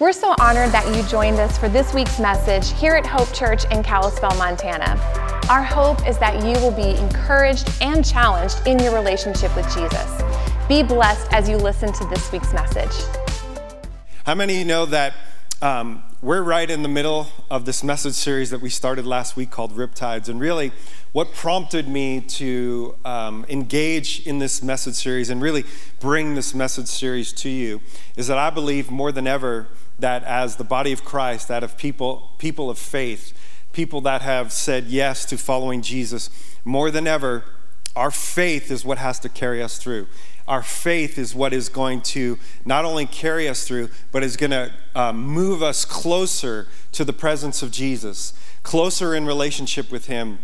We're so honored that you joined us for this week's message here at Hope Church in Kalispell, Montana. Our hope is that you will be encouraged and challenged in your relationship with Jesus. Be blessed as you listen to this week's message. How many of you know that um, we're right in the middle of this message series that we started last week called Riptides? And really, what prompted me to um, engage in this message series and really bring this message series to you is that I believe more than ever that as the body of Christ, that of people, people of faith, people that have said yes to following Jesus, more than ever, our faith is what has to carry us through. Our faith is what is going to not only carry us through, but is going to uh, move us closer to the presence of Jesus, closer in relationship with Him.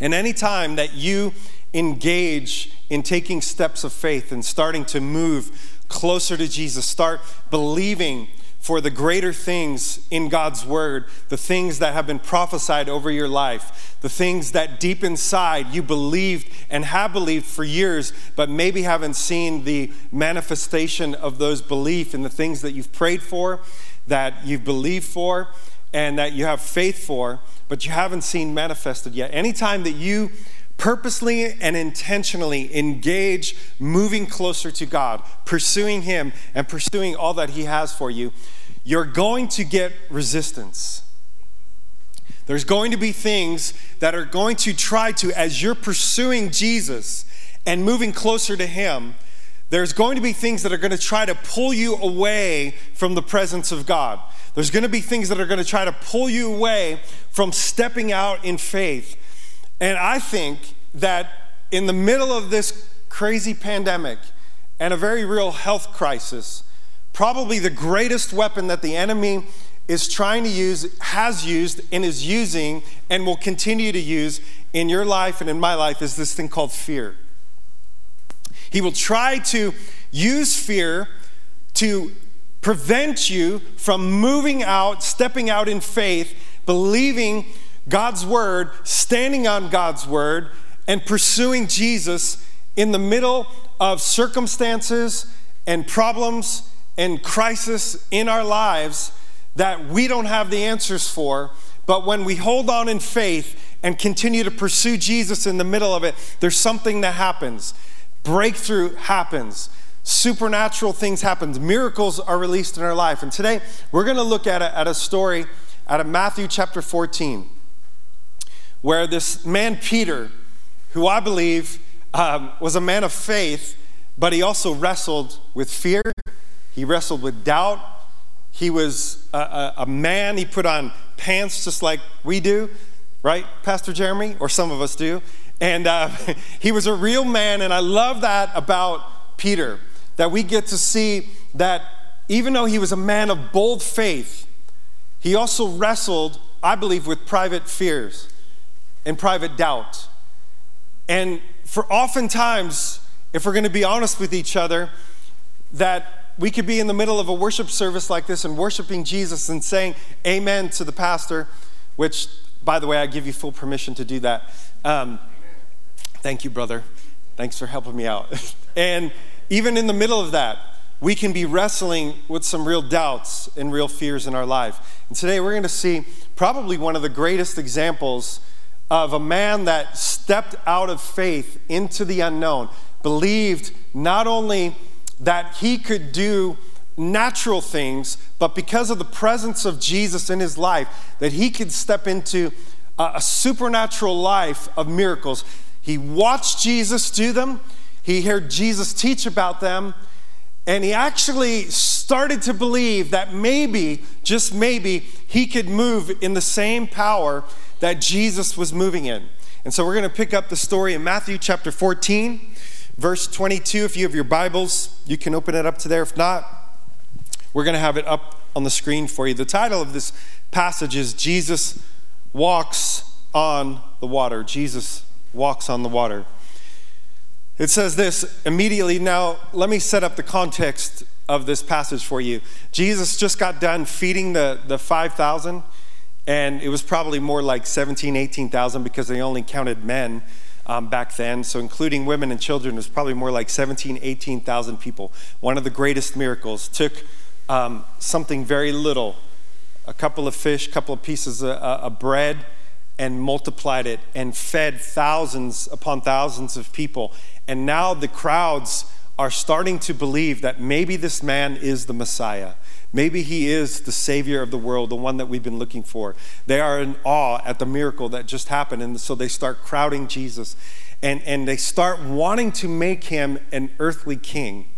And any time that you engage in taking steps of faith and starting to move closer to Jesus, start believing for the greater things in God's word, the things that have been prophesied over your life, the things that deep inside you believed and have believed for years, but maybe haven't seen the manifestation of those beliefs in the things that you've prayed for, that you've believed for, and that you have faith for, but you haven't seen manifested yet. Anytime that you purposely and intentionally engage moving closer to God, pursuing Him, and pursuing all that He has for you, you're going to get resistance. There's going to be things that are going to try to, as you're pursuing Jesus and moving closer to Him, there's going to be things that are going to try to pull you away from the presence of God. There's going to be things that are going to try to pull you away from stepping out in faith and I think that in the middle of this crazy pandemic and a very real health crisis, probably the greatest weapon that the enemy is trying to use, has used, and is using, and will continue to use in your life and in my life is this thing called fear. He will try to use fear to prevent you from moving out, stepping out in faith, believing God's word, standing on God's word, and pursuing Jesus in the middle of circumstances and problems and crisis in our lives that we don't have the answers for. But when we hold on in faith and continue to pursue Jesus in the middle of it, there's something that happens. Breakthrough happens. Supernatural things happen. Miracles are released in our life. And today we're going to look at a, at a story out of Matthew chapter 14 where this man, Peter, who I believe um, was a man of faith, but he also wrestled with fear, he wrestled with doubt. He was a, a, a man, he put on pants just like we do, right, Pastor Jeremy? Or some of us do. And uh, he was a real man, and I love that about Peter, that we get to see that even though he was a man of bold faith, he also wrestled, I believe, with private fears and private doubt. And for oftentimes, if we're going to be honest with each other, that we could be in the middle of a worship service like this and worshiping Jesus and saying amen to the pastor, which, by the way, I give you full permission to do that. Um, thank you, brother. Thanks for helping me out. and even in the middle of that, we can be wrestling with some real doubts and real fears in our life. And today we're going to see probably one of the greatest examples of a man that stepped out of faith into the unknown, believed not only that he could do natural things, but because of the presence of Jesus in his life, that he could step into a, supernatural life of miracles. He watched Jesus do them, he heard Jesus teach about them, and he actually started to believe that maybe, just maybe, he could move in the same power that Jesus was moving in. And so we're going to pick up the story in Matthew chapter 14, verse 22. If you have your Bibles, you can open it up to there. If not, we're going to have it up on the screen for you. The title of this passage is Jesus Walks on the Water. Jesus walks on the water. It says this immediately. Now, let me set up the context of this passage for you. Jesus just got done feeding the, the 5,000 and it was probably more like 17, 18,000 because they only counted men um, back then. So, including women and children, it was probably more like 17, 18,000 people. One of the greatest miracles. Took um, something very little a couple of fish, a couple of pieces of, uh, of bread, and multiplied it and fed thousands upon thousands of people. And now the crowds are starting to believe that maybe this man is the Messiah. Maybe he is the Savior of the world, the one that we've been looking for. They are in awe at the miracle that just happened, and so they start crowding Jesus and, and they start wanting to make him an earthly king.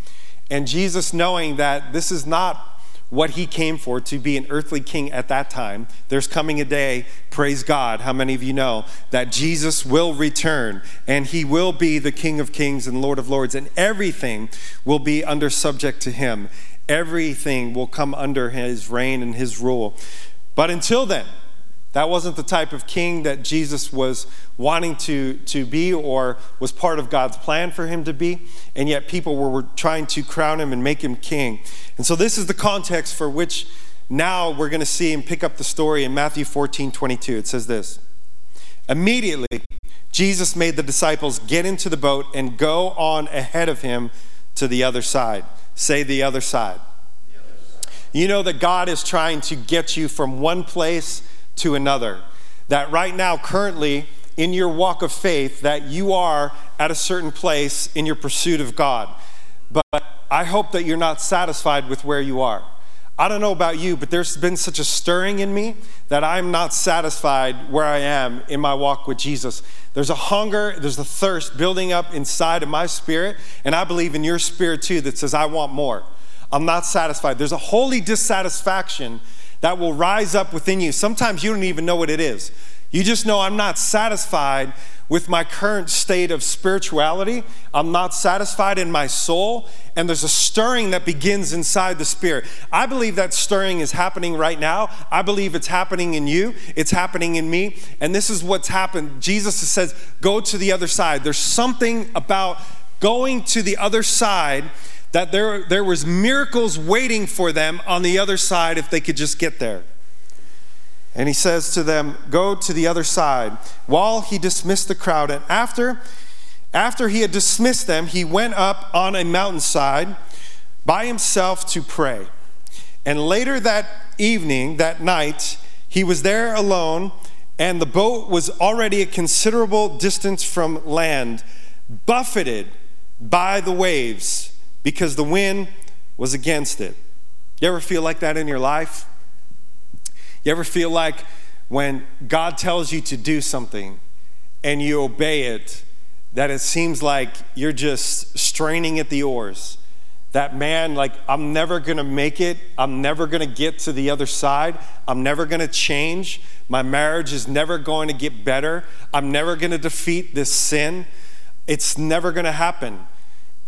And Jesus, knowing that this is not what he came for to be an earthly king at that time. There's coming a day, praise God, how many of you know that Jesus will return and he will be the King of kings and Lord of lords, and everything will be under subject to him. Everything will come under his reign and his rule. But until then, that wasn't the type of king that Jesus was wanting to, to be or was part of God's plan for him to be. And yet people were, were trying to crown him and make him king. And so this is the context for which now we're going to see and pick up the story in Matthew 14 22. It says this Immediately, Jesus made the disciples get into the boat and go on ahead of him to the other side. Say the other side. You know that God is trying to get you from one place to another. That right now, currently, in your walk of faith, that you are at a certain place in your pursuit of God. But I hope that you're not satisfied with where you are. I don't know about you, but there's been such a stirring in me that I'm not satisfied where I am in my walk with Jesus. There's a hunger, there's a thirst building up inside of my spirit, and I believe in your spirit too that says, I want more. I'm not satisfied. There's a holy dissatisfaction that will rise up within you. Sometimes you don't even know what it is. You just know I'm not satisfied with my current state of spirituality. I'm not satisfied in my soul, and there's a stirring that begins inside the spirit. I believe that stirring is happening right now. I believe it's happening in you, it's happening in me, and this is what's happened. Jesus says, Go to the other side. There's something about going to the other side that there, there was miracles waiting for them on the other side if they could just get there. And he says to them, Go to the other side. While he dismissed the crowd, and after, after he had dismissed them, he went up on a mountainside by himself to pray. And later that evening, that night, he was there alone, and the boat was already a considerable distance from land, buffeted by the waves because the wind was against it. You ever feel like that in your life? You ever feel like when God tells you to do something and you obey it, that it seems like you're just straining at the oars? That man, like, I'm never gonna make it. I'm never gonna get to the other side. I'm never gonna change. My marriage is never going to get better. I'm never gonna defeat this sin. It's never gonna happen.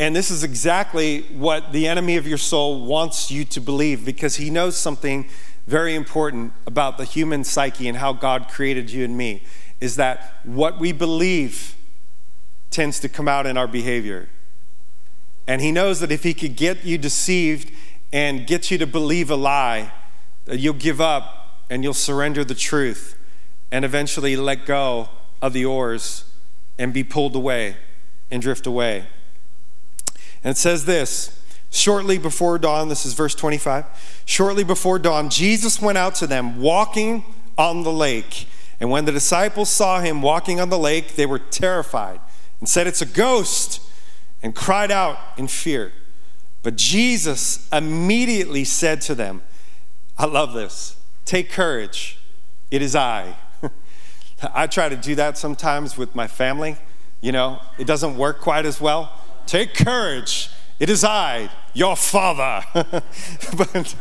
And this is exactly what the enemy of your soul wants you to believe because he knows something very important about the human psyche and how God created you and me is that what we believe tends to come out in our behavior. And he knows that if he could get you deceived and get you to believe a lie, that you'll give up and you'll surrender the truth and eventually let go of the oars and be pulled away and drift away. And it says this shortly before dawn, this is verse 25. Shortly before dawn, Jesus went out to them walking on the lake. And when the disciples saw him walking on the lake, they were terrified and said, It's a ghost, and cried out in fear. But Jesus immediately said to them, I love this. Take courage. It is I. I try to do that sometimes with my family. You know, it doesn't work quite as well. Take courage. It is I, your father. but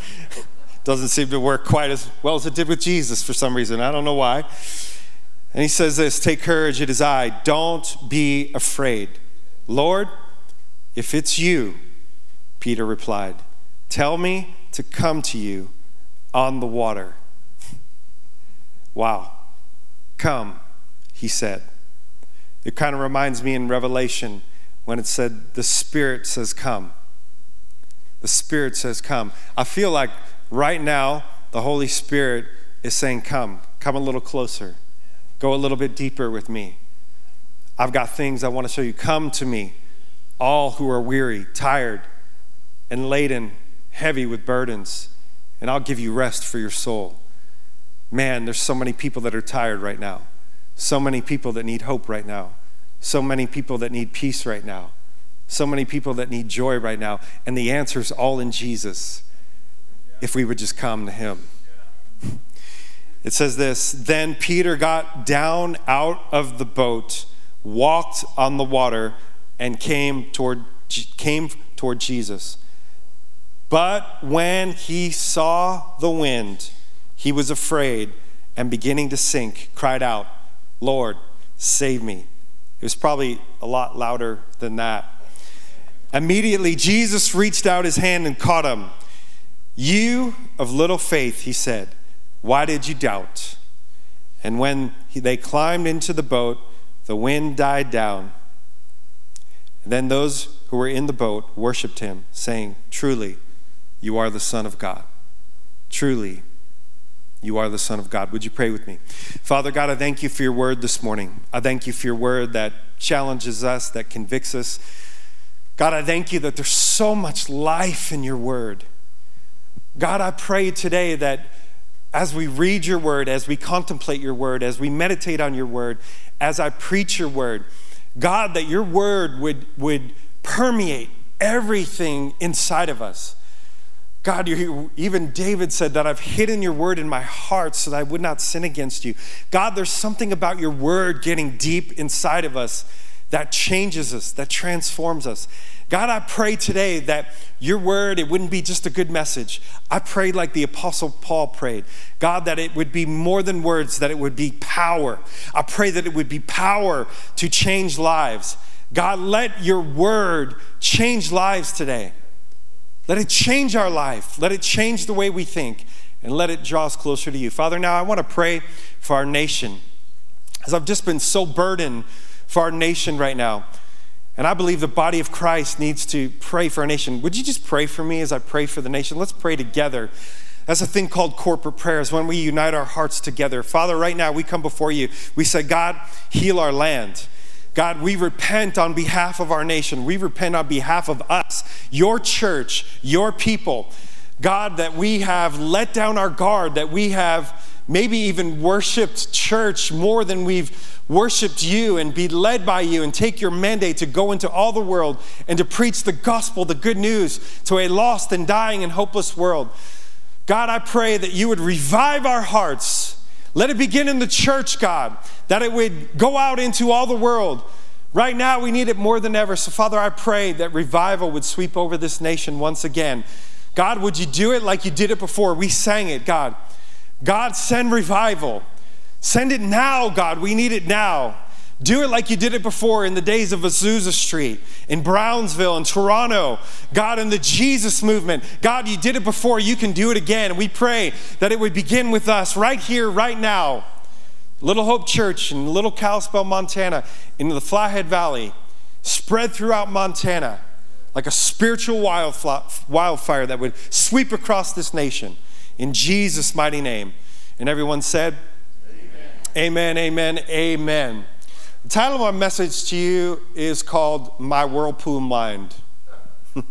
doesn't seem to work quite as well as it did with Jesus for some reason. I don't know why. And he says this Take courage, it is I. Don't be afraid. Lord, if it's you, Peter replied, tell me to come to you on the water. Wow. Come, he said. It kind of reminds me in Revelation when it said, The Spirit says, Come. The Spirit says, Come. I feel like right now the Holy Spirit is saying, Come, come a little closer, go a little bit deeper with me. I've got things I want to show you. Come to me, all who are weary, tired, and laden, heavy with burdens, and I'll give you rest for your soul. Man, there's so many people that are tired right now, so many people that need hope right now, so many people that need peace right now, so many people that need joy right now, and the answer's all in Jesus if we would just come to Him. It says this Then Peter got down out of the boat, walked on the water, and came toward, came toward Jesus. But when he saw the wind, he was afraid and beginning to sink, cried out, Lord, save me. It was probably a lot louder than that. Immediately, Jesus reached out his hand and caught him. You of little faith, he said, why did you doubt? And when he, they climbed into the boat, the wind died down. And then those who were in the boat worshiped him, saying, Truly, you are the Son of God. Truly, you are the Son of God. Would you pray with me? Father God, I thank you for your word this morning. I thank you for your word that challenges us, that convicts us. God, I thank you that there's so much life in your word. God, I pray today that as we read your word, as we contemplate your word, as we meditate on your word, as I preach your word, God, that your word would, would permeate everything inside of us. God, even David said that I've hidden your word in my heart so that I would not sin against you. God, there's something about your word getting deep inside of us that changes us, that transforms us. God, I pray today that your word, it wouldn't be just a good message. I prayed like the Apostle Paul prayed. God, that it would be more than words, that it would be power. I pray that it would be power to change lives. God, let your word change lives today. Let it change our life. Let it change the way we think and let it draw us closer to you. Father, now I want to pray for our nation. As I've just been so burdened for our nation right now. And I believe the body of Christ needs to pray for our nation. Would you just pray for me as I pray for the nation? Let's pray together. That's a thing called corporate prayers when we unite our hearts together. Father, right now we come before you. We say, God, heal our land. God, we repent on behalf of our nation. We repent on behalf of us, your church, your people. God, that we have let down our guard, that we have maybe even worshiped church more than we've worshiped you and be led by you and take your mandate to go into all the world and to preach the gospel, the good news to a lost and dying and hopeless world. God, I pray that you would revive our hearts let it begin in the church, God, that it would go out into all the world. Right now, we need it more than ever. So, Father, I pray that revival would sweep over this nation once again. God, would you do it like you did it before? We sang it, God. God, send revival. Send it now, God. We need it now. Do it like you did it before in the days of Azusa Street, in Brownsville, in Toronto. God, in the Jesus movement. God, you did it before. You can do it again. We pray that it would begin with us right here, right now. Little Hope Church in Little Kalispell, Montana, in the Flathead Valley, spread throughout Montana like a spiritual wildfire that would sweep across this nation. In Jesus' mighty name. And everyone said, Amen, amen, amen. amen. The title of my message to you is called My Whirlpool Mind.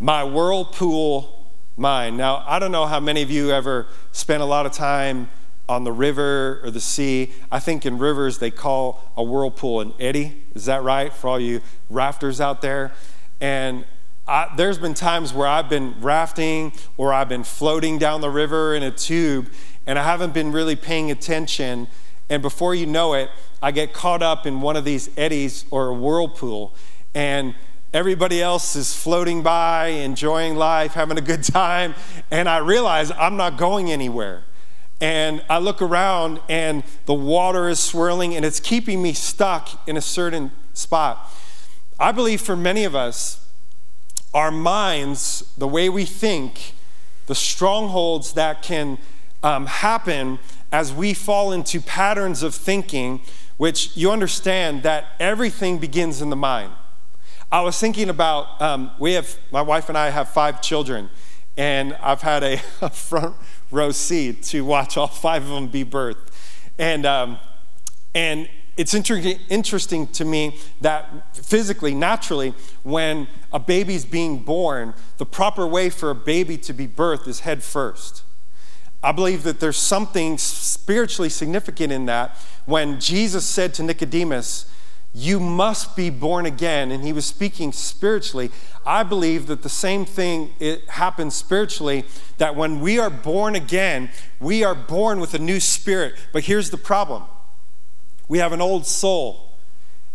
my Whirlpool Mind. Now, I don't know how many of you ever spent a lot of time on the river or the sea. I think in rivers they call a whirlpool an eddy. Is that right for all you rafters out there? And I, there's been times where I've been rafting or I've been floating down the river in a tube and I haven't been really paying attention. And before you know it, I get caught up in one of these eddies or a whirlpool, and everybody else is floating by, enjoying life, having a good time, and I realize I'm not going anywhere. And I look around, and the water is swirling, and it's keeping me stuck in a certain spot. I believe for many of us, our minds, the way we think, the strongholds that can um, happen as we fall into patterns of thinking which you understand that everything begins in the mind. I was thinking about, um, we have, my wife and I have five children, and I've had a, a front row seat to watch all five of them be birthed. And, um, and it's inter- interesting to me that physically, naturally, when a baby's being born, the proper way for a baby to be birthed is head first. I believe that there's something spiritually significant in that when Jesus said to Nicodemus, You must be born again, and he was speaking spiritually. I believe that the same thing it happens spiritually, that when we are born again, we are born with a new spirit. But here's the problem we have an old soul,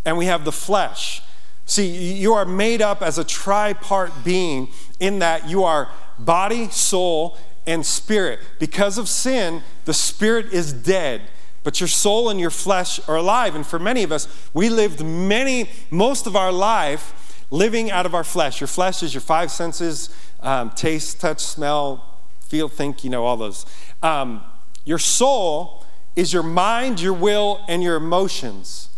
and we have the flesh. See, you are made up as a tripart being in that you are body, soul, and spirit. Because of sin, the spirit is dead, but your soul and your flesh are alive. And for many of us, we lived many, most of our life living out of our flesh. Your flesh is your five senses um, taste, touch, smell, feel, think, you know, all those. Um, your soul is your mind, your will, and your emotions.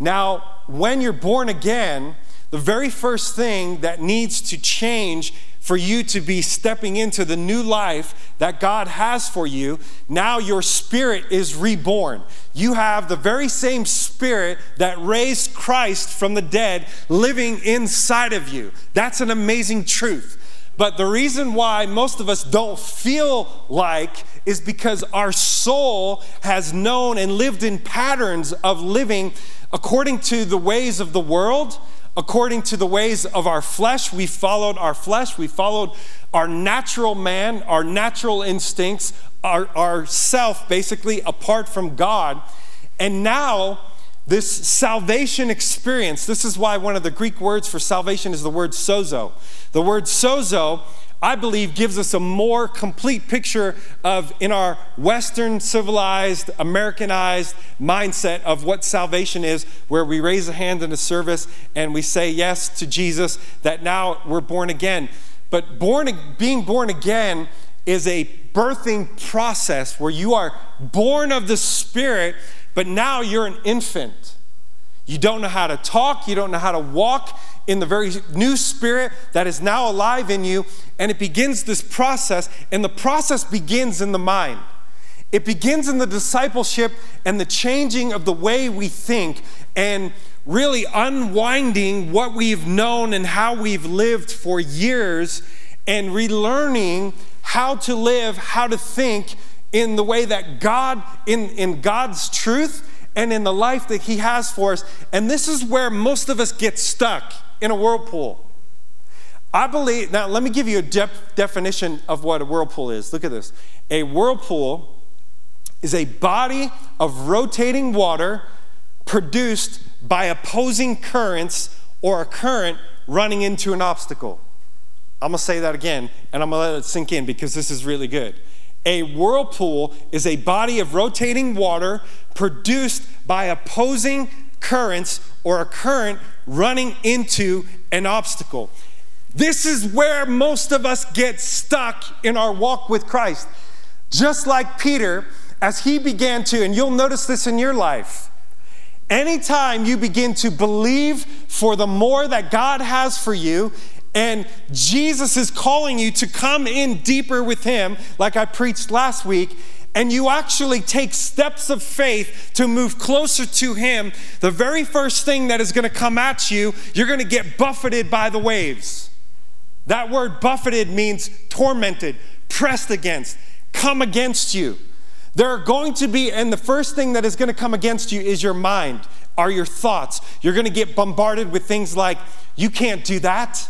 Now, when you're born again, the very first thing that needs to change for you to be stepping into the new life that God has for you, now your spirit is reborn. You have the very same spirit that raised Christ from the dead living inside of you. That's an amazing truth. But the reason why most of us don't feel like is because our soul has known and lived in patterns of living according to the ways of the world, according to the ways of our flesh. We followed our flesh, we followed our natural man, our natural instincts, our, our self, basically apart from God. And now, this salvation experience, this is why one of the Greek words for salvation is the word sozo. The word sozo, I believe, gives us a more complete picture of, in our Western civilized, Americanized mindset of what salvation is, where we raise a hand in a service and we say yes to Jesus, that now we're born again. But born, being born again is a birthing process where you are born of the Spirit but now you're an infant. You don't know how to talk, you don't know how to walk in the very new spirit that is now alive in you. And it begins this process, and the process begins in the mind. It begins in the discipleship and the changing of the way we think and really unwinding what we've known and how we've lived for years and relearning how to live, how to think in the way that God, in, in God's truth, and in the life that He has for us. And this is where most of us get stuck in a whirlpool. I believe, now let me give you a def- definition of what a whirlpool is. Look at this. A whirlpool is a body of rotating water produced by opposing currents or a current running into an obstacle. I'm gonna say that again and I'm gonna let it sink in because this is really good. A whirlpool is a body of rotating water produced by opposing currents or a current running into an obstacle. This is where most of us get stuck in our walk with Christ. Just like Peter, as he began to, and you'll notice this in your life. Anytime you begin to believe for the more that God has for you, and Jesus is calling you to come in deeper with Him, like I preached last week, and you actually take steps of faith to move closer to Him, the very first thing that is going to come at you, you're going to get buffeted by the waves. That word buffeted means tormented, pressed against, come against you. There are going to be, and the first thing that is going to come against you is your mind, are your thoughts. You're going to get bombarded with things like, you can't do that.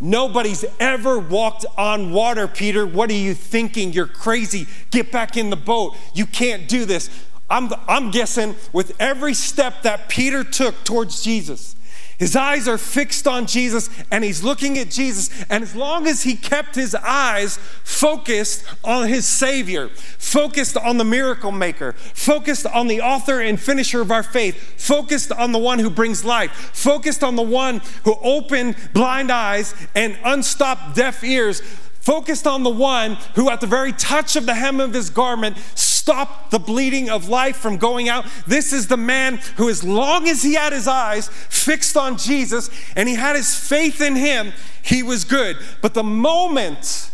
Nobody's ever walked on water, Peter. What are you thinking? You're crazy. Get back in the boat. You can't do this. I'm, I'm guessing with every step that Peter took towards Jesus, his eyes are fixed on Jesus and he's looking at Jesus. And as long as he kept his eyes focused on his Savior, focused on the miracle maker, focused on the author and finisher of our faith, focused on the one who brings life, focused on the one who opened blind eyes and unstopped deaf ears, focused on the one who, at the very touch of the hem of his garment, stopped the bleeding of life from going out. This is the man who, as long as he had his eyes fixed on Jesus and he had his faith in him, he was good. But the moment,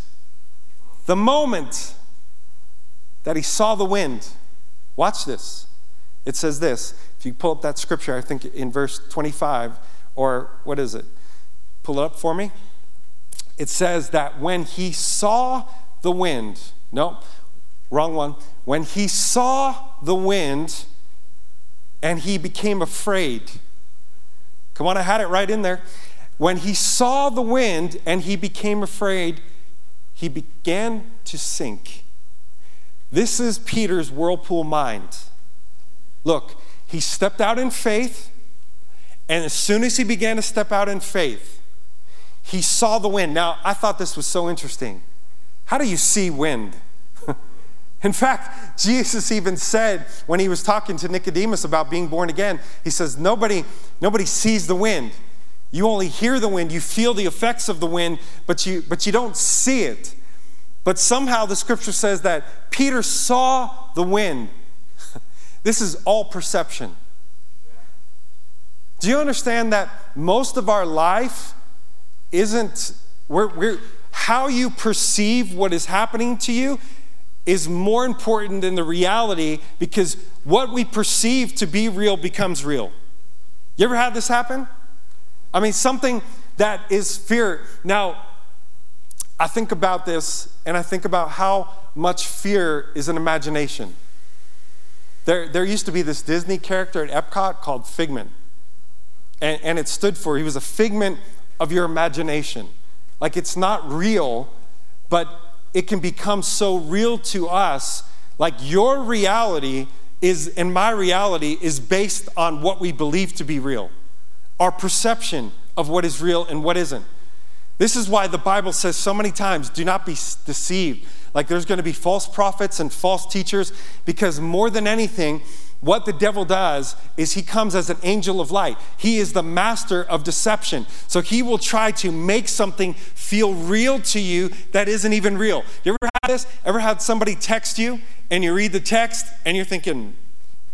the moment that he saw the wind, watch this. It says this If you pull up that scripture, I think in verse 25, or what is it? Pull it up for me. It says that when he saw the wind, no, wrong one. When he saw the wind and he became afraid. Come on, I had it right in there. When he saw the wind and he became afraid, he began to sink. This is Peter's whirlpool mind. Look, he stepped out in faith, and as soon as he began to step out in faith, he saw the wind. Now, I thought this was so interesting. How do you see wind? In fact, Jesus even said when he was talking to Nicodemus about being born again, he says, Nobody, nobody sees the wind. You only hear the wind, you feel the effects of the wind, but you, but you don't see it. But somehow the scripture says that Peter saw the wind. this is all perception. Do you understand that most of our life isn't we're, we're, how you perceive what is happening to you is more important than the reality because what we perceive to be real becomes real. You ever had this happen? I mean, something that is fear. Now, I think about this and I think about how much fear is an imagination. There, there used to be this Disney character at Epcot called Figment. And, and it stood for, he was a figment of your imagination. Like it's not real, but it can become so real to us. Like your reality is, and my reality is based on what we believe to be real, our perception of what is real and what isn't. This is why the Bible says so many times do not be deceived. Like there's going to be false prophets and false teachers, because more than anything, what the devil does is he comes as an angel of light. He is the master of deception. So he will try to make something feel real to you that isn't even real. You ever had this? Ever had somebody text you and you read the text and you're thinking,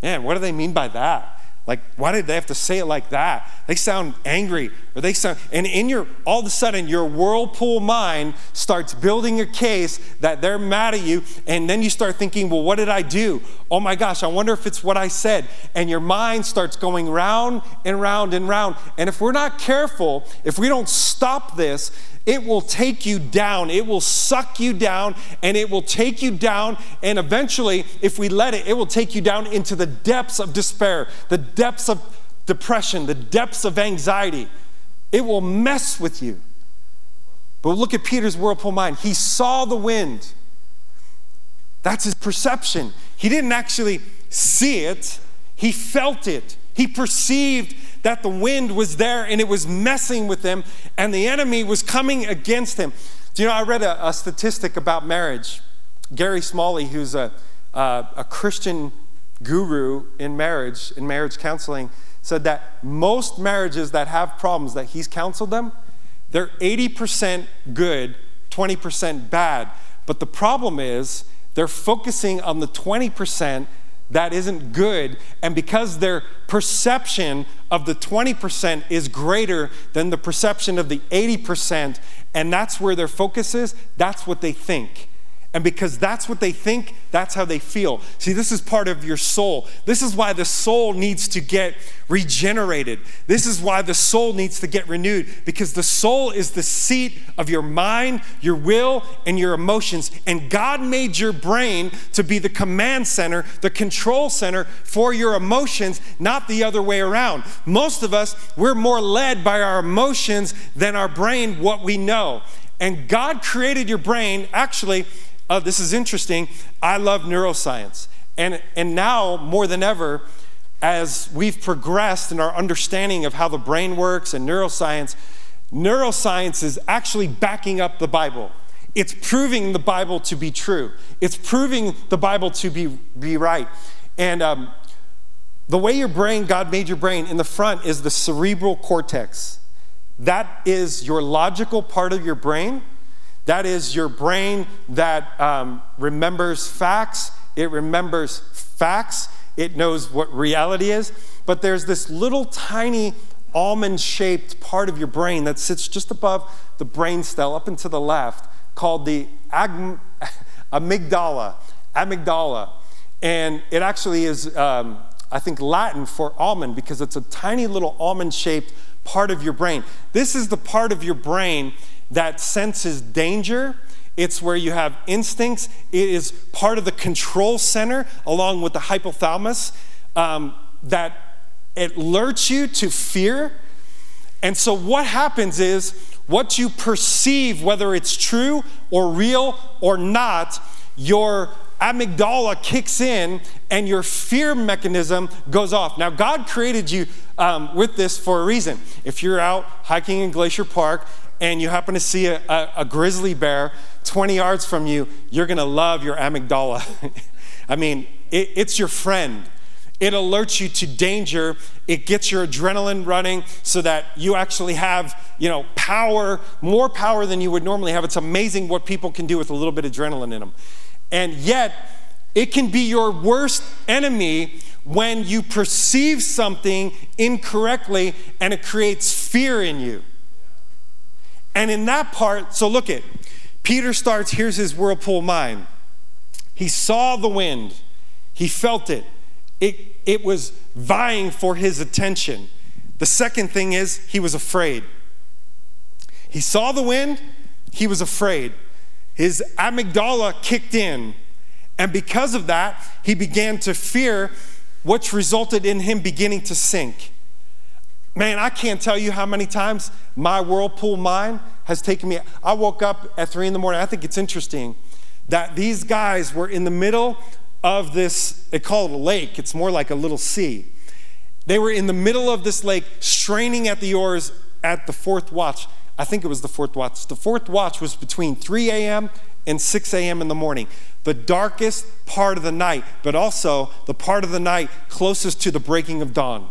man, what do they mean by that? Like, why did they have to say it like that? They sound angry, or they sound, and in your, all of a sudden, your whirlpool mind starts building a case that they're mad at you, and then you start thinking, well, what did I do? Oh my gosh, I wonder if it's what I said. And your mind starts going round and round and round. And if we're not careful, if we don't stop this, it will take you down. It will suck you down and it will take you down. And eventually, if we let it, it will take you down into the depths of despair, the depths of depression, the depths of anxiety. It will mess with you. But look at Peter's whirlpool mind. He saw the wind. That's his perception. He didn't actually see it, he felt it. He perceived that the wind was there and it was messing with them, and the enemy was coming against him. Do you know, I read a, a statistic about marriage. Gary Smalley, who's a, a, a Christian guru in marriage, in marriage counseling, said that most marriages that have problems that he's counseled them, they're 80% good, 20% bad. But the problem is they're focusing on the 20% that isn't good. And because their perception of the 20% is greater than the perception of the 80%, and that's where their focus is, that's what they think. And because that's what they think, that's how they feel. See, this is part of your soul. This is why the soul needs to get regenerated. This is why the soul needs to get renewed because the soul is the seat of your mind, your will, and your emotions. And God made your brain to be the command center, the control center for your emotions, not the other way around. Most of us, we're more led by our emotions than our brain, what we know. And God created your brain actually uh, this is interesting. I love neuroscience. And, and now, more than ever, as we've progressed in our understanding of how the brain works and neuroscience, neuroscience is actually backing up the Bible. It's proving the Bible to be true, it's proving the Bible to be, be right. And um, the way your brain, God made your brain, in the front is the cerebral cortex. That is your logical part of your brain that is your brain that um, remembers facts, it remembers facts, it knows what reality is. But there's this little tiny almond shaped part of your brain that sits just above the brain stem up and to the left called the ag- amygdala. Amygdala. And it actually is um, I think, Latin for almond because it's a tiny little almond shaped part of your brain. This is the part of your brain that senses danger. It's where you have instincts. It is part of the control center along with the hypothalamus um, that it alerts you to fear. And so, what happens is what you perceive, whether it's true or real or not, your amygdala kicks in and your fear mechanism goes off. Now, God created you um, with this for a reason. If you're out hiking in Glacier Park and you happen to see a, a, a grizzly bear 20 yards from you, you're gonna love your amygdala. I mean, it, it's your friend. It alerts you to danger. It gets your adrenaline running so that you actually have, you know, power, more power than you would normally have. It's amazing what people can do with a little bit of adrenaline in them. And yet, it can be your worst enemy when you perceive something incorrectly and it creates fear in you. And in that part, so look at Peter starts, here's his whirlpool mind. He saw the wind, he felt it, it, it was vying for his attention. The second thing is, he was afraid. He saw the wind, he was afraid. His amygdala kicked in, and because of that, he began to fear, which resulted in him beginning to sink. Man, I can't tell you how many times my whirlpool mind has taken me. I woke up at three in the morning. I think it's interesting that these guys were in the middle of this, they call it a lake, it's more like a little sea. They were in the middle of this lake, straining at the oars at the fourth watch. I think it was the fourth watch. The fourth watch was between 3 a.m. and 6 a.m. in the morning, the darkest part of the night, but also the part of the night closest to the breaking of dawn.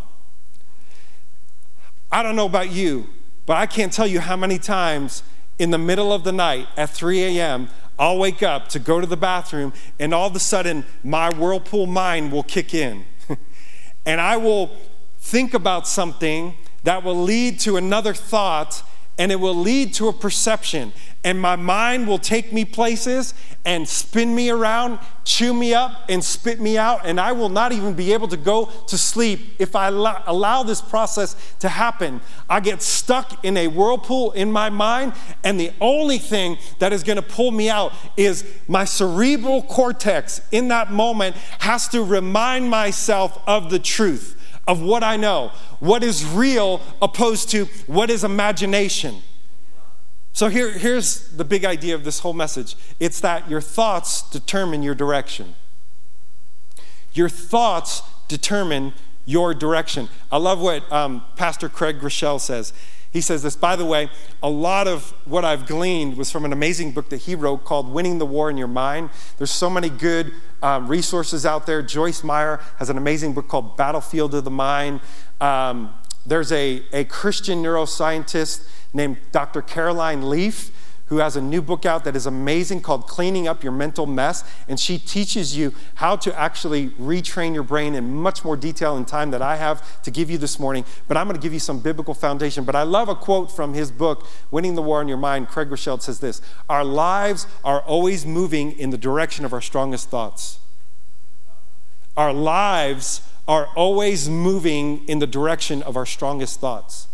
I don't know about you, but I can't tell you how many times in the middle of the night at 3 a.m. I'll wake up to go to the bathroom, and all of a sudden, my whirlpool mind will kick in. and I will think about something that will lead to another thought, and it will lead to a perception. And my mind will take me places and spin me around, chew me up, and spit me out, and I will not even be able to go to sleep if I allow this process to happen. I get stuck in a whirlpool in my mind, and the only thing that is to pull me out is my cerebral cortex in that moment has to remind myself of the truth of what I know, what is real opposed to what is imagination. So here, here's the big idea of this whole message it's that your thoughts determine your direction. Your thoughts determine your direction. I love what um, Pastor Craig Groeschel says. He says this, by the way, a lot of what I've gleaned was from an amazing book that he wrote called Winning the War in Your Mind. There's so many good um, resources out there. Joyce Meyer has an amazing book called Battlefield of the Mind. Um, there's a, a Christian neuroscientist named Dr. Caroline Leaf, who has a new book out that is amazing called Cleaning Up Your Mental Mess. And she teaches you how to actually retrain your brain in much more detail and time that I have to give you this morning. But I'm going to give you some biblical foundation. But I love a quote from his book, Winning the War in Your Mind. Craig Groeschel says this Our lives are always moving in the direction of our strongest thoughts. Our lives are always moving in the direction of our strongest thoughts.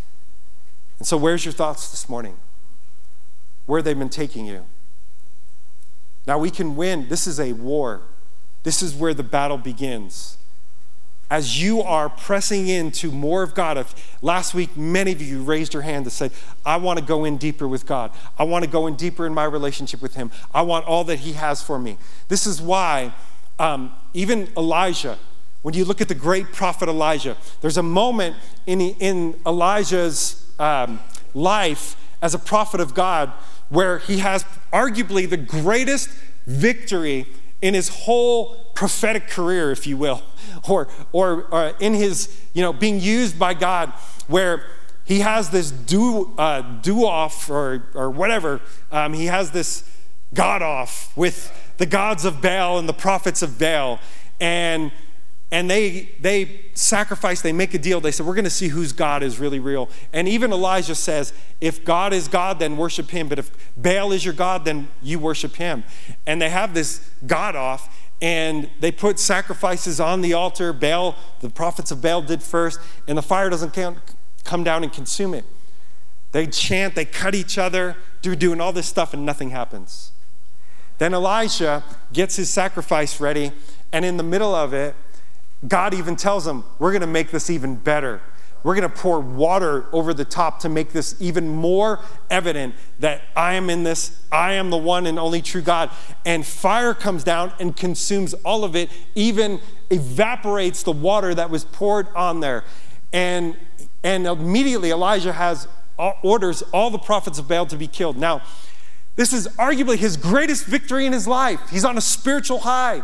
And so, where's your thoughts this morning? Where they've been taking you? Now, we can win. This is a war. This is where the battle begins. As you are pressing into more of God, if last week many of you raised your hand to say, I want to go in deeper with God. I want to go in deeper in my relationship with Him. I want all that He has for me. This is why um, even Elijah, when you look at the great prophet Elijah, there's a moment in, in Elijah's um, life as a prophet of God where he has arguably the greatest victory in his whole prophetic career, if you will, or, or, or uh, in his, you know, being used by God, where he has this do, uh, do off or, or whatever. Um, he has this God off with the gods of Baal and the prophets of Baal. And and they they sacrifice they make a deal they said we're going to see whose god is really real and even elijah says if god is god then worship him but if baal is your god then you worship him and they have this god off and they put sacrifices on the altar. Baal, the prophets of Baal did first, and the fire doesn't come down and consume it. They chant, they cut each other, do doing all this stuff, and nothing happens. Then Elijah gets his sacrifice ready, and in the middle of it, God even tells him, We're going to make this even better. We're going to pour water over the top to make this even more evident that I am in this. I am the one and only true God. And fire comes down and consumes all of it, even evaporates the water that was poured on there. And, and immediately Elijah has uh, orders all the prophets of Baal to be killed. Now, this is arguably his greatest victory in his life. He's on a spiritual high.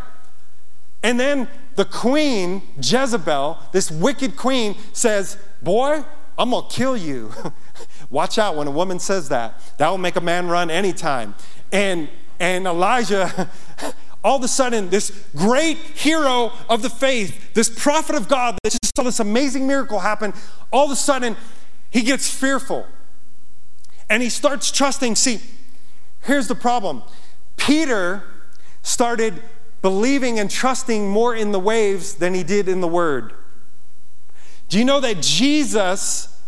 And then the queen, Jezebel, this wicked queen, says, Boy, I'm gonna kill you. Watch out when a woman says that. That will make a man run anytime. And and Elijah, all of a sudden, this great hero of the faith, this prophet of God that just saw this amazing miracle happen, all of a sudden, he gets fearful. And he starts trusting. See, Here's the problem Peter started believing and trusting more in the waves than he did in the word. Do you know that Jesus,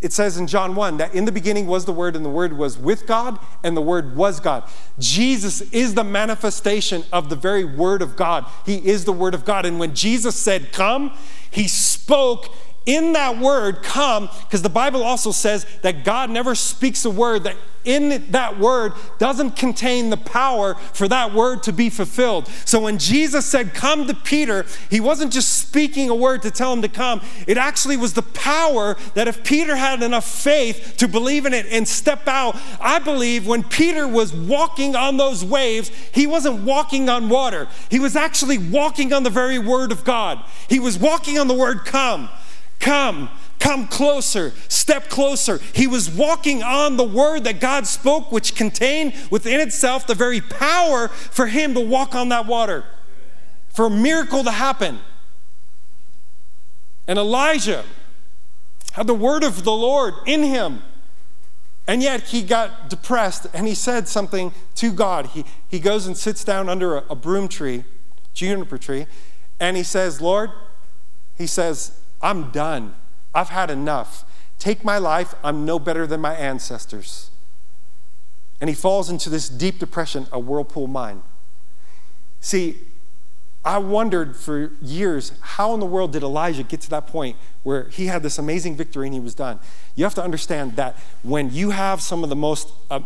it says in John 1, that in the beginning was the Word, and the Word was with God, and the Word was God. Jesus is the manifestation of the very Word of God. He is the Word of God. And when Jesus said, Come, he spoke in that word, come, because the Bible also says that God never speaks a word that in that word doesn't contain the power for that word to be fulfilled. So when Jesus said, Come to Peter, he wasn't just speaking a word to tell him to come. It actually was the power that if Peter had enough faith to believe in it and step out, I believe when Peter was walking on those waves, he wasn't walking on water. He was actually walking on the very word of God. He was walking on the word come. Come, come closer, step closer. He was walking on the word that God spoke, which contained within itself the very power for him to walk on that water, for a miracle to happen. And Elijah had the word of the Lord in him. And yet he got depressed and he said something to God. He, he goes and sits down under a, a broom tree, juniper tree, and he says, Lord, he says, I'm done. I've had enough. Take my life. I'm no better than my ancestors. And he falls into this deep depression, a whirlpool mind. See, I wondered for years how in the world did Elijah get to that point where he had this amazing victory and he was done. You have to understand that when you have some of the most uh,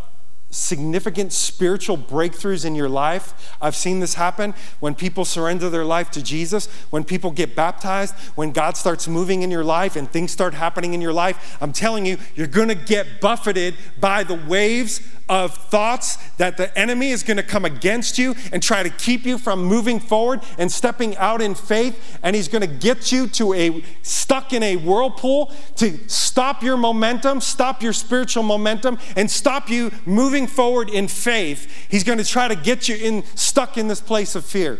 significant spiritual breakthroughs in your life. I've seen this happen when people surrender their life to Jesus, when people get baptized, when God starts moving in your life and things start happening in your life. I'm telling you, you're going to get buffeted by the waves of thoughts that the enemy is going to come against you and try to keep you from moving forward and stepping out in faith. And he's going to get you to a stuck in a whirlpool to stop your momentum stop your spiritual momentum and stop you moving forward in faith. He's going to try to get you in stuck in this place of fear.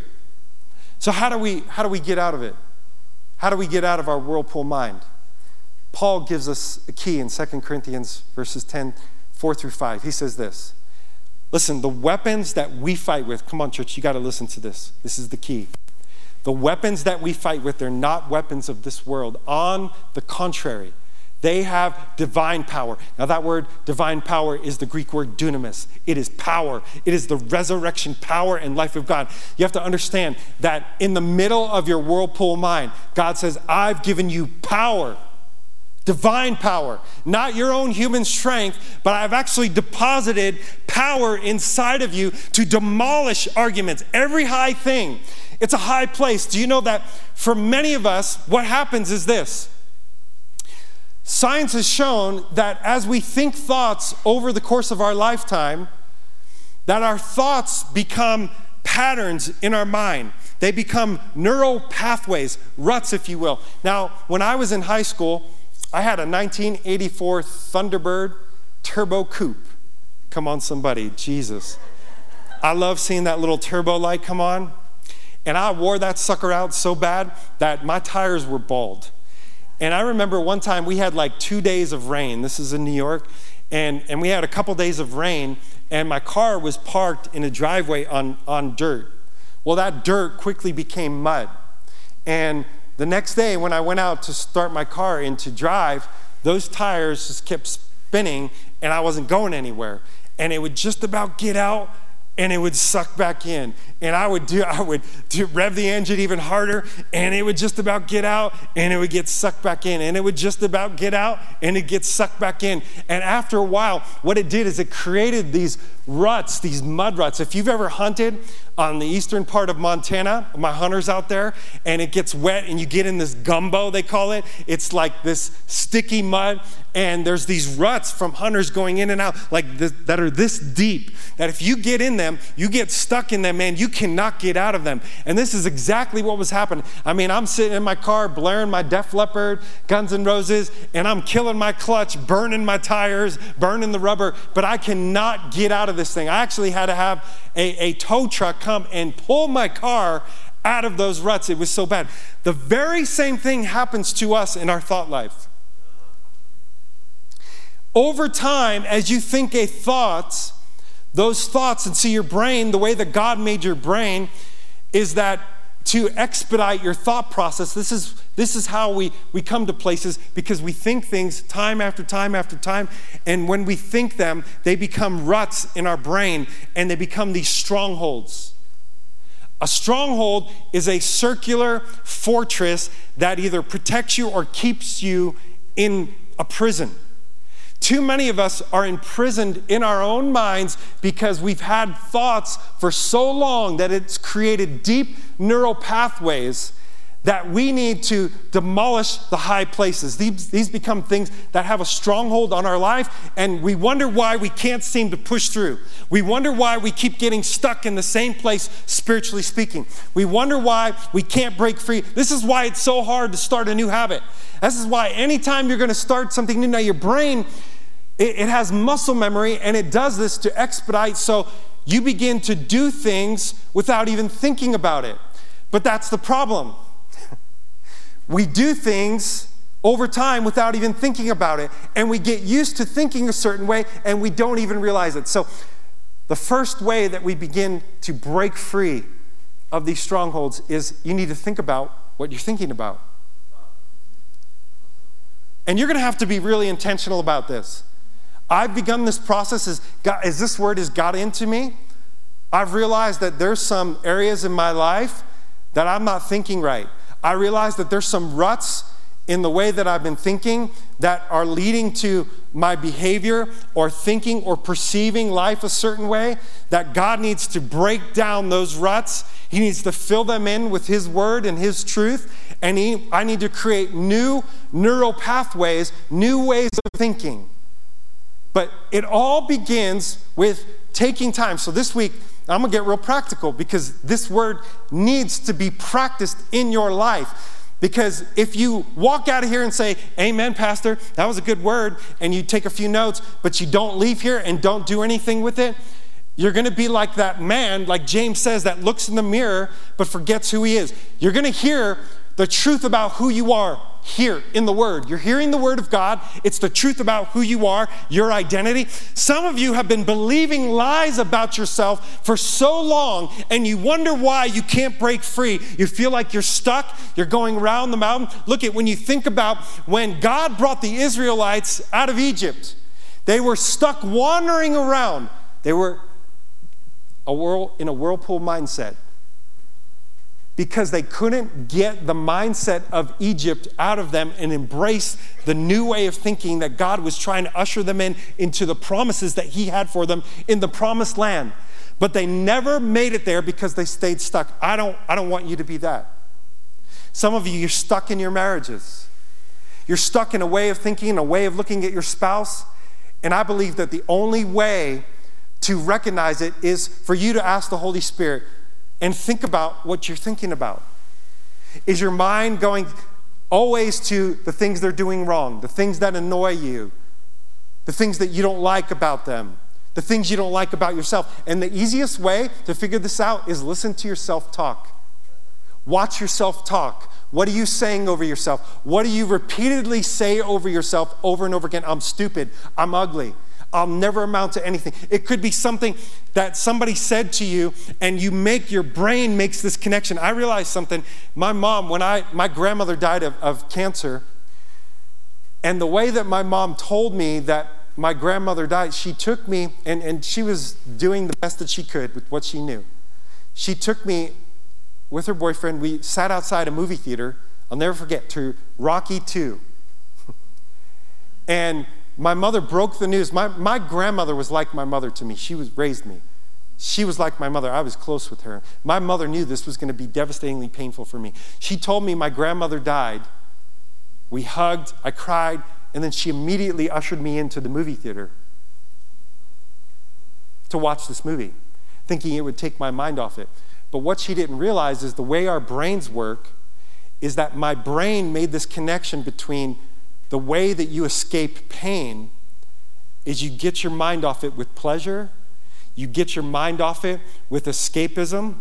So how do we how do we get out of it? How do we get out of our whirlpool mind? Paul gives us a key in 2 corinthians verses 10 4 through 5. He says this Listen, the weapons that we fight with, come on, church, you got to listen to this. This is the key. The weapons that we fight with, they're not weapons of this world. On the contrary, they have divine power. Now, that word divine power is the Greek word dunamis. It is power, it is the resurrection power and life of God. You have to understand that in the middle of your whirlpool mind, God says, I've given you power divine power, not your own human strength, but I've actually deposited power inside of you to demolish arguments. Every high thing, it's a high place. Do you know that for many of us, what happens is this? Science has shown that as we think thoughts over the course of our lifetime, that our thoughts become patterns in our mind. They become neural pathways, ruts, if you will. Now, when I was in high school, I had a 1984 Thunderbird Turbo Coupe. Come on, somebody, Jesus. I love seeing that little turbo light come on. And I wore that sucker out so bad that my tires were bald. And I remember one time we had like two days of rain. This is in New York. And, and we had a couple days of rain, and my car was parked in a driveway on, on dirt. Well, that dirt quickly became mud. And the next day, when I went out to start my car and to drive, those tires just kept spinning and I wasn't going anywhere. And it would just about get out and it would suck back in. And I would do, I would do, rev the engine even harder, and it would just about get out, and it would get sucked back in, and it would just about get out, and it gets sucked back in. And after a while, what it did is it created these ruts, these mud ruts. If you've ever hunted on the eastern part of Montana, my hunters out there, and it gets wet, and you get in this gumbo, they call it. It's like this sticky mud, and there's these ruts from hunters going in and out, like this, that are this deep, that if you get in them, you get stuck in them, man. You cannot get out of them. And this is exactly what was happening. I mean, I'm sitting in my car, blaring my Def Leppard, Guns N' Roses, and I'm killing my clutch, burning my tires, burning the rubber, but I cannot get out of this thing. I actually had to have a, a tow truck come and pull my car out of those ruts. It was so bad. The very same thing happens to us in our thought life. Over time, as you think a thought, those thoughts, and see your brain, the way that God made your brain is that to expedite your thought process, this is, this is how we, we come to places because we think things time after time after time. And when we think them, they become ruts in our brain and they become these strongholds. A stronghold is a circular fortress that either protects you or keeps you in a prison. Too many of us are imprisoned in our own minds because we've had thoughts for so long that it's created deep neural pathways that we need to demolish the high places. These, these become things that have a stronghold on our life, and we wonder why we can't seem to push through. We wonder why we keep getting stuck in the same place, spiritually speaking. We wonder why we can't break free. This is why it's so hard to start a new habit. This is why anytime you're going to start something new, now your brain it, it has muscle memory and it does this to expedite so you begin to do things without even thinking about it. But that's the problem. we do things over time without even thinking about it, and we get used to thinking a certain way and we don't even realize it. So, the first way that we begin to break free of these strongholds is you need to think about what you're thinking about. And you're going to have to be really intentional about this. I've begun this process as, God, as this word has got into me. I've realized that there's some areas in my life that I'm not thinking right. I realize that there's some ruts in the way that I've been thinking that are leading to my behavior or thinking or perceiving life a certain way, that God needs to break down those ruts. He needs to fill them in with His word and His truth. And he, I need to create new neural pathways, new ways of thinking. But it all begins with taking time. So this week, I'm gonna get real practical because this word needs to be practiced in your life. Because if you walk out of here and say, Amen, Pastor, that was a good word, and you take a few notes, but you don't leave here and don't do anything with it, you're gonna be like that man, like James says, that looks in the mirror but forgets who he is. You're gonna hear the truth about who you are here in the Word. You're hearing the Word of God. It's the truth about who you are, your identity. Some of you have been believing lies about yourself for so long, and you wonder why you can't break free. You feel like you're stuck, you're going around the mountain. Look at when you think about when God brought the Israelites out of Egypt, they were stuck wandering around. They were a whirl, in a whirlpool mindset because they couldn't get the mindset of Egypt out of them and embrace the new way of thinking that God was trying to usher them in into the promises that He had for them in the promised land. But they never made it there because they stayed stuck. I don't, I don't want you to be that. Some of you, you're stuck in your marriages. You're stuck in a way of thinking, a way of looking at your spouse. And I believe that the only way to recognize it is for you to ask the Holy Spirit, and think about what you're thinking about. Is your mind going always to the things they're doing wrong, the things that annoy you, the things that you don't like about them, the things you don't like about yourself? And the easiest way to figure this out is listen to yourself talk. Watch yourself talk. What are you saying over yourself? What do you repeatedly say over yourself over and over again? I'm stupid. I'm ugly. I'll never amount to anything. It could be something that somebody said to you and you make your brain makes this connection. I realized something. My mom, when I my grandmother died of, of cancer, and the way that my mom told me that my grandmother died, she took me, and, and she was doing the best that she could with what she knew. She took me with her boyfriend. We sat outside a movie theater, I'll never forget, to Rocky 2. and my mother broke the news. My, my grandmother was like my mother to me. She was raised me. She was like my mother. I was close with her. My mother knew this was going to be devastatingly painful for me. She told me my grandmother died. We hugged, I cried, and then she immediately ushered me into the movie theater to watch this movie, thinking it would take my mind off it. But what she didn't realize is the way our brains work is that my brain made this connection between the way that you escape pain is you get your mind off it with pleasure, you get your mind off it with escapism.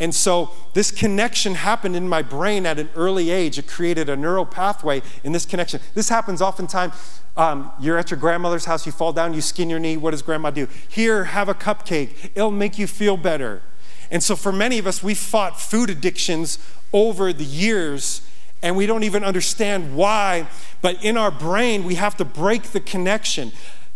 And so this connection happened in my brain at an early age. It created a neural pathway in this connection. This happens oftentimes. Um, you're at your grandmother's house, you fall down, you skin your knee. What does grandma do? Here, have a cupcake. It'll make you feel better. And so for many of us, we fought food addictions over the years and we don't even understand why. But in our brain, we have to break the connection.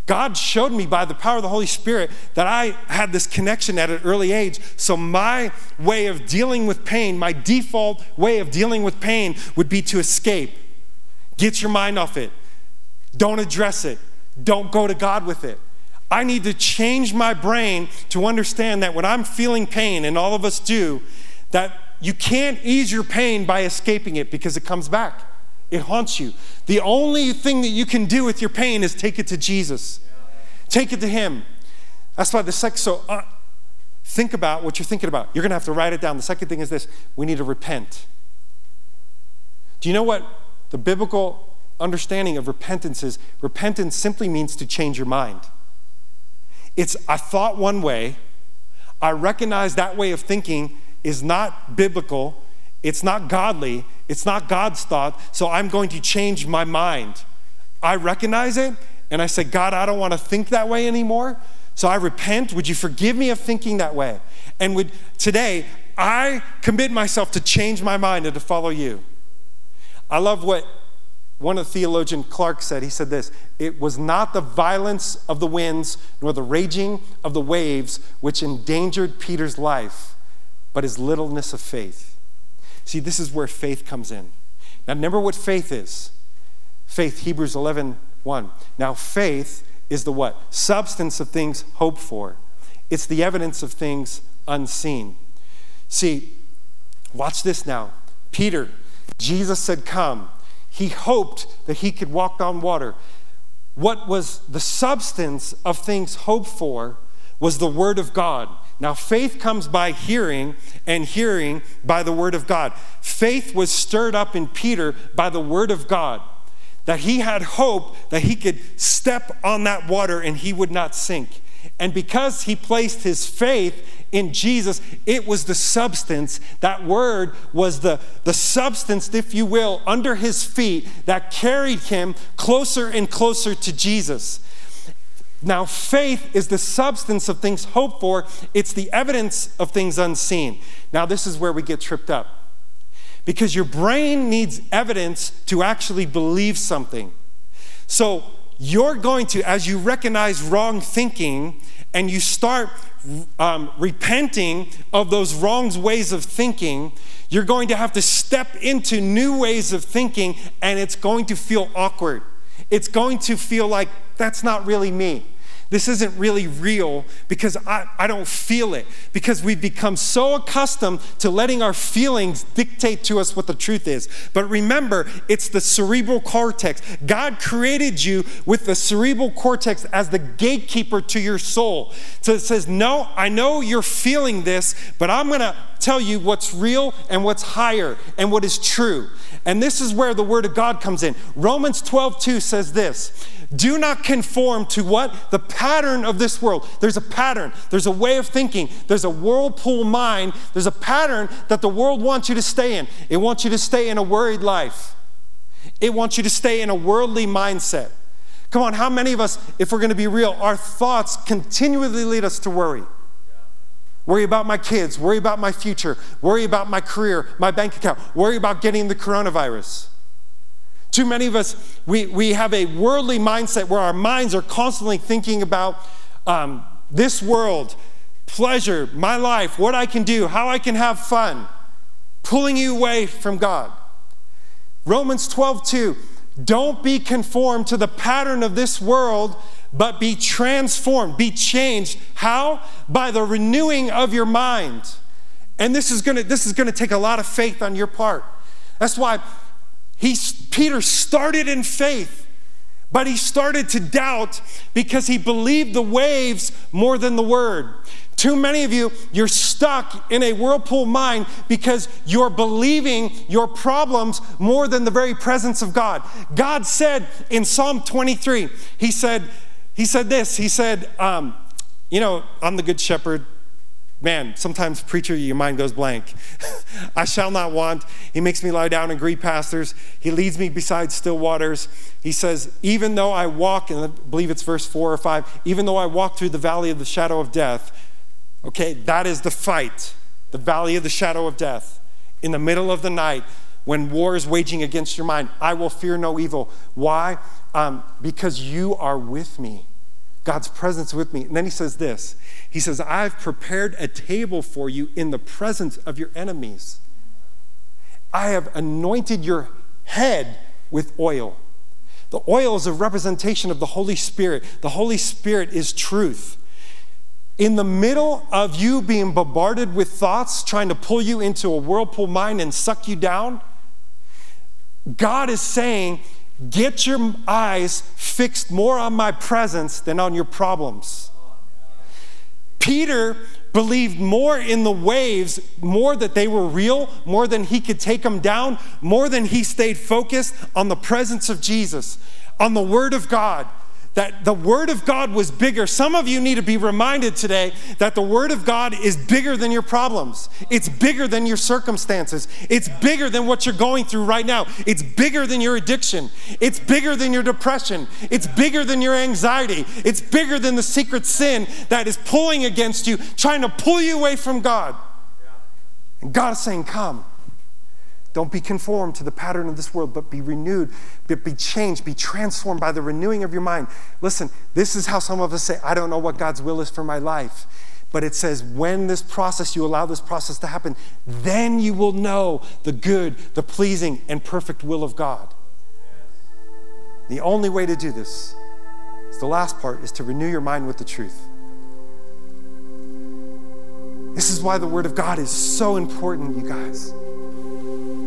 God showed me by the power of the Holy Spirit that I had this connection at an early age. So, my way of dealing with pain, my default way of dealing with pain would be to escape. Get your mind off it. Don't address it. Don't go to God with it. I need to change my brain to understand that when I'm feeling pain, and all of us do, that you can't ease your pain by escaping it because it comes back. It haunts you. The only thing that you can do with your pain is take it to Jesus. Take it to Him. That's why the second, so uh, think about what you're thinking about. You're going to have to write it down. The second thing is this we need to repent. Do you know what the biblical understanding of repentance is? Repentance simply means to change your mind. It's, I thought one way, I recognize that way of thinking is not biblical, it's not godly, it's not God's thought, so I'm going to change my mind. I recognize it and I say, God, I don't want to think that way anymore. So I repent. Would you forgive me of thinking that way? And would today I commit myself to change my mind and to follow you. I love what one of the theologian Clarke said. He said this It was not the violence of the winds nor the raging of the waves which endangered Peter's life, but his littleness of faith. See, this is where faith comes in. Now, remember what faith is. Faith, Hebrews 11, 1. Now, faith is the what? Substance of things hoped for. It's the evidence of things unseen. See, watch this now. Peter, Jesus said, Come. He hoped that he could walk on water. What was the substance of things hoped for was the Word of God. Now, faith comes by hearing, and hearing by the Word of God. Faith was stirred up in Peter by the Word of God, that he had hope that he could step on that water and he would not sink. And because he placed his faith in Jesus, it was the substance. That word was the, the substance, if you will, under his feet that carried him closer and closer to Jesus. Now, faith is the substance of things hoped for, it's the evidence of things unseen. Now, this is where we get tripped up. Because your brain needs evidence to actually believe something. So, you're going to, as you recognize wrong thinking and you start um, repenting of those wrong ways of thinking, you're going to have to step into new ways of thinking and it's going to feel awkward. It's going to feel like that's not really me. This isn't really real because I, I don't feel it. Because we've become so accustomed to letting our feelings dictate to us what the truth is. But remember, it's the cerebral cortex. God created you with the cerebral cortex as the gatekeeper to your soul. So it says, No, I know you're feeling this, but I'm going to tell you what's real and what's higher and what is true. And this is where the word of God comes in. Romans 12, 2 says this do not conform to what? The pattern of this world. There's a pattern, there's a way of thinking, there's a whirlpool mind, there's a pattern that the world wants you to stay in. It wants you to stay in a worried life, it wants you to stay in a worldly mindset. Come on, how many of us, if we're going to be real, our thoughts continually lead us to worry? Worry about my kids, worry about my future, worry about my career, my bank account, worry about getting the coronavirus. Too many of us, we, we have a worldly mindset where our minds are constantly thinking about um, this world, pleasure, my life, what I can do, how I can have fun, pulling you away from God. Romans 12, 2. Don't be conformed to the pattern of this world, but be transformed, be changed. How? By the renewing of your mind. And this is gonna, this is gonna take a lot of faith on your part. That's why he, Peter started in faith, but he started to doubt because he believed the waves more than the word. Too many of you, you're stuck in a whirlpool mind because you're believing your problems more than the very presence of God. God said in Psalm 23, He said, He said this, He said, um, you know, I'm the good shepherd. Man, sometimes, preacher, your mind goes blank. I shall not want. He makes me lie down in green pastures. He leads me beside still waters. He says, even though I walk, and I believe it's verse four or five, even though I walk through the valley of the shadow of death, Okay, that is the fight, the valley of the shadow of death. In the middle of the night, when war is waging against your mind, I will fear no evil. Why? Um, because you are with me. God's presence with me. And then he says this He says, I've prepared a table for you in the presence of your enemies. I have anointed your head with oil. The oil is a representation of the Holy Spirit. The Holy Spirit is truth in the middle of you being bombarded with thoughts trying to pull you into a whirlpool mind and suck you down, God is saying, Get your eyes fixed more on my presence than on your problems. Peter believed more in the waves, more that they were real, more than he could take them down, more than he stayed focused on the presence of Jesus, on the Word of God that the Word of God was bigger. Some of you need to be reminded today that the Word of God is bigger than your problems. It's bigger than your circumstances. It's bigger than what you're going through right now. It's bigger than your addiction. It's bigger than your depression. It's bigger than your anxiety. It's bigger than the secret sin that is pulling against you, trying to pull you away from God. And God is saying, Come. Don't be conformed to the pattern of this world, but be renewed, but be changed, be transformed by the renewing of your mind. Listen, this is how some of us say, I don't know what God's will is for my life. But it says, when this process, you allow this process to happen, then you will know the good, the pleasing, and perfect will of God. The only way to do this is the last part is to renew your mind with the truth. This is why the Word of God is so important, you guys.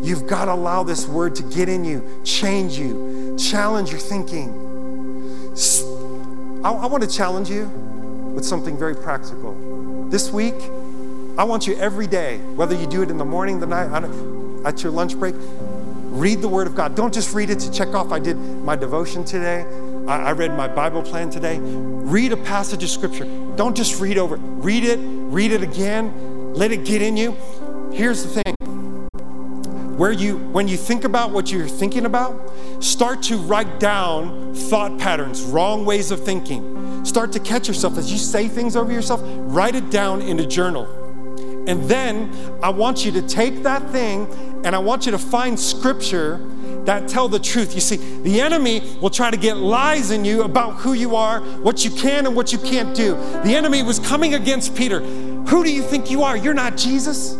You've got to allow this word to get in you, change you, challenge your thinking. I, I want to challenge you with something very practical. This week, I want you every day, whether you do it in the morning, the night, at your lunch break, read the Word of God. Don't just read it to check off. I did my devotion today. I, I read my Bible plan today. Read a passage of Scripture. Don't just read over it. Read it, read it again. Let it get in you. Here's the thing where you when you think about what you're thinking about start to write down thought patterns wrong ways of thinking. Start to catch yourself as you say things over yourself write it down in a journal. And then i want you to take that thing and i want you to find scripture that tell the truth. You see the enemy will try to get lies in you about who you are what you can and what you can't do. The enemy was coming against peter. Who do you think you are? You're not jesus.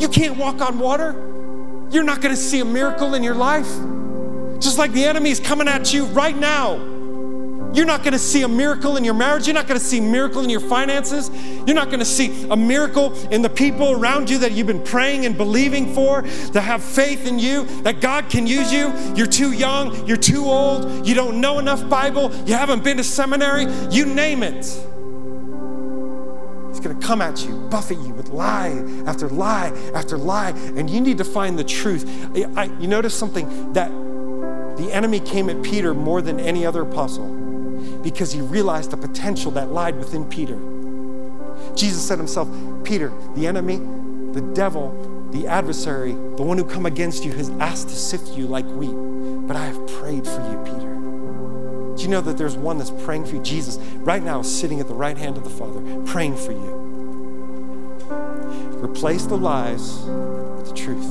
You can't walk on water you're not going to see a miracle in your life. Just like the enemy is coming at you right now. You're not going to see a miracle in your marriage. You're not going to see a miracle in your finances. You're not going to see a miracle in the people around you that you've been praying and believing for, that have faith in you, that God can use you. You're too young. You're too old. You don't know enough Bible. You haven't been to seminary. You name it going to come at you, buffet you with lie after lie after lie, and you need to find the truth. I, you notice something that the enemy came at Peter more than any other apostle because he realized the potential that lied within Peter. Jesus said himself, Peter, the enemy, the devil, the adversary, the one who come against you has asked to sift you like wheat, but I have prayed for you, Peter. You know that there's one that's praying for you? Jesus, right now, sitting at the right hand of the Father, praying for you. Replace the lies with the truth.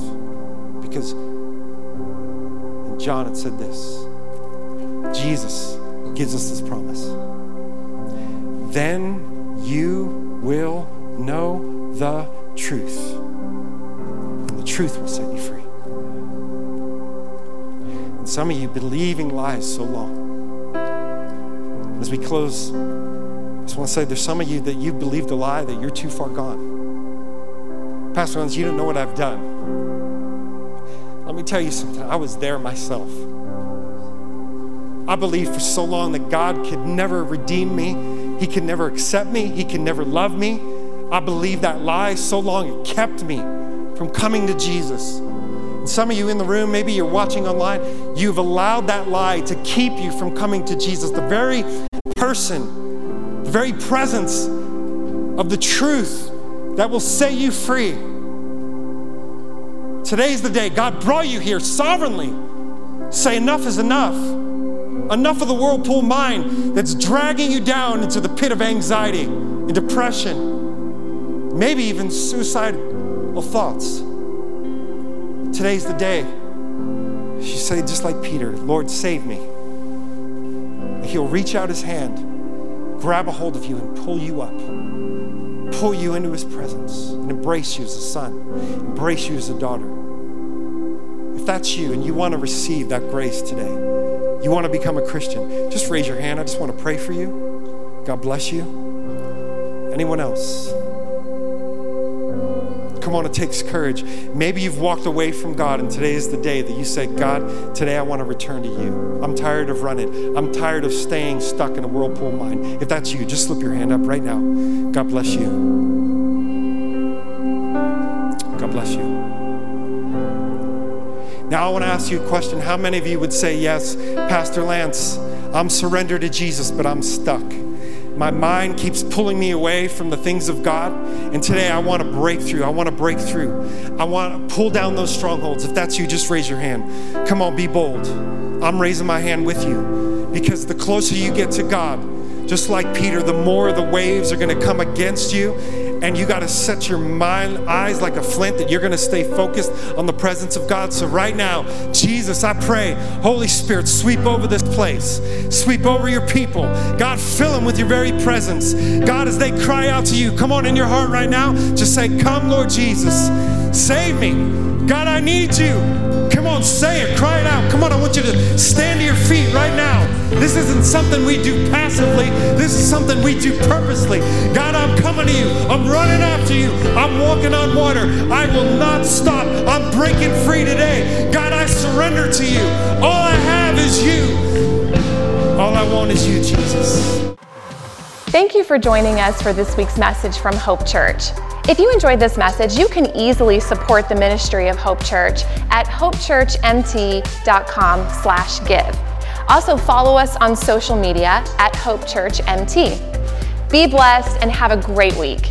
Because in John it said this Jesus gives us this promise. Then you will know the truth, and the truth will set you free. And some of you believing lies so long. As we close, I just want to say there's some of you that you believed a lie that you're too far gone. Pastor Hans, you don't know what I've done. Let me tell you something. I was there myself. I believed for so long that God could never redeem me. He could never accept me. He could never love me. I believed that lie so long it kept me from coming to Jesus. Some of you in the room, maybe you're watching online, you've allowed that lie to keep you from coming to Jesus. The very person, the very presence of the truth that will set you free. Today's the day. God brought you here sovereignly. Say, enough is enough. Enough of the whirlpool mind that's dragging you down into the pit of anxiety and depression, maybe even suicidal thoughts. Today's the day. You say, just like Peter, Lord, save me. And He'll reach out his hand, grab a hold of you, and pull you up, pull you into his presence, and embrace you as a son, embrace you as a daughter. If that's you and you want to receive that grace today, you want to become a Christian, just raise your hand. I just want to pray for you. God bless you. Anyone else? Come on, it takes courage. Maybe you've walked away from God, and today is the day that you say, God, today I want to return to you. I'm tired of running. I'm tired of staying stuck in a whirlpool mind. If that's you, just slip your hand up right now. God bless you. God bless you. Now, I want to ask you a question. How many of you would say, Yes, Pastor Lance, I'm surrendered to Jesus, but I'm stuck? My mind keeps pulling me away from the things of God. And today I want to break through. I want to break through. I want to pull down those strongholds. If that's you, just raise your hand. Come on, be bold. I'm raising my hand with you because the closer you get to God, just like Peter, the more the waves are going to come against you and you got to set your mind eyes like a flint that you're going to stay focused on the presence of God. So right now, Jesus, I pray, Holy Spirit, sweep over this place. Sweep over your people. God, fill them with your very presence. God, as they cry out to you, come on in your heart right now, just say, "Come, Lord Jesus. Save me. God, I need you." Come on, say it, cry it out. Come on, I want you to stand to your feet right now. This isn't something we do passively, this is something we do purposely. God, I'm coming to you. I'm running after you. I'm walking on water. I will not stop. I'm breaking free today. God, I surrender to you. All I have is you. All I want is you, Jesus. Thank you for joining us for this week's message from Hope Church. If you enjoyed this message, you can easily support the ministry of Hope Church at hopechurchmt.com/give. Also follow us on social media at Hope Church MT. Be blessed and have a great week.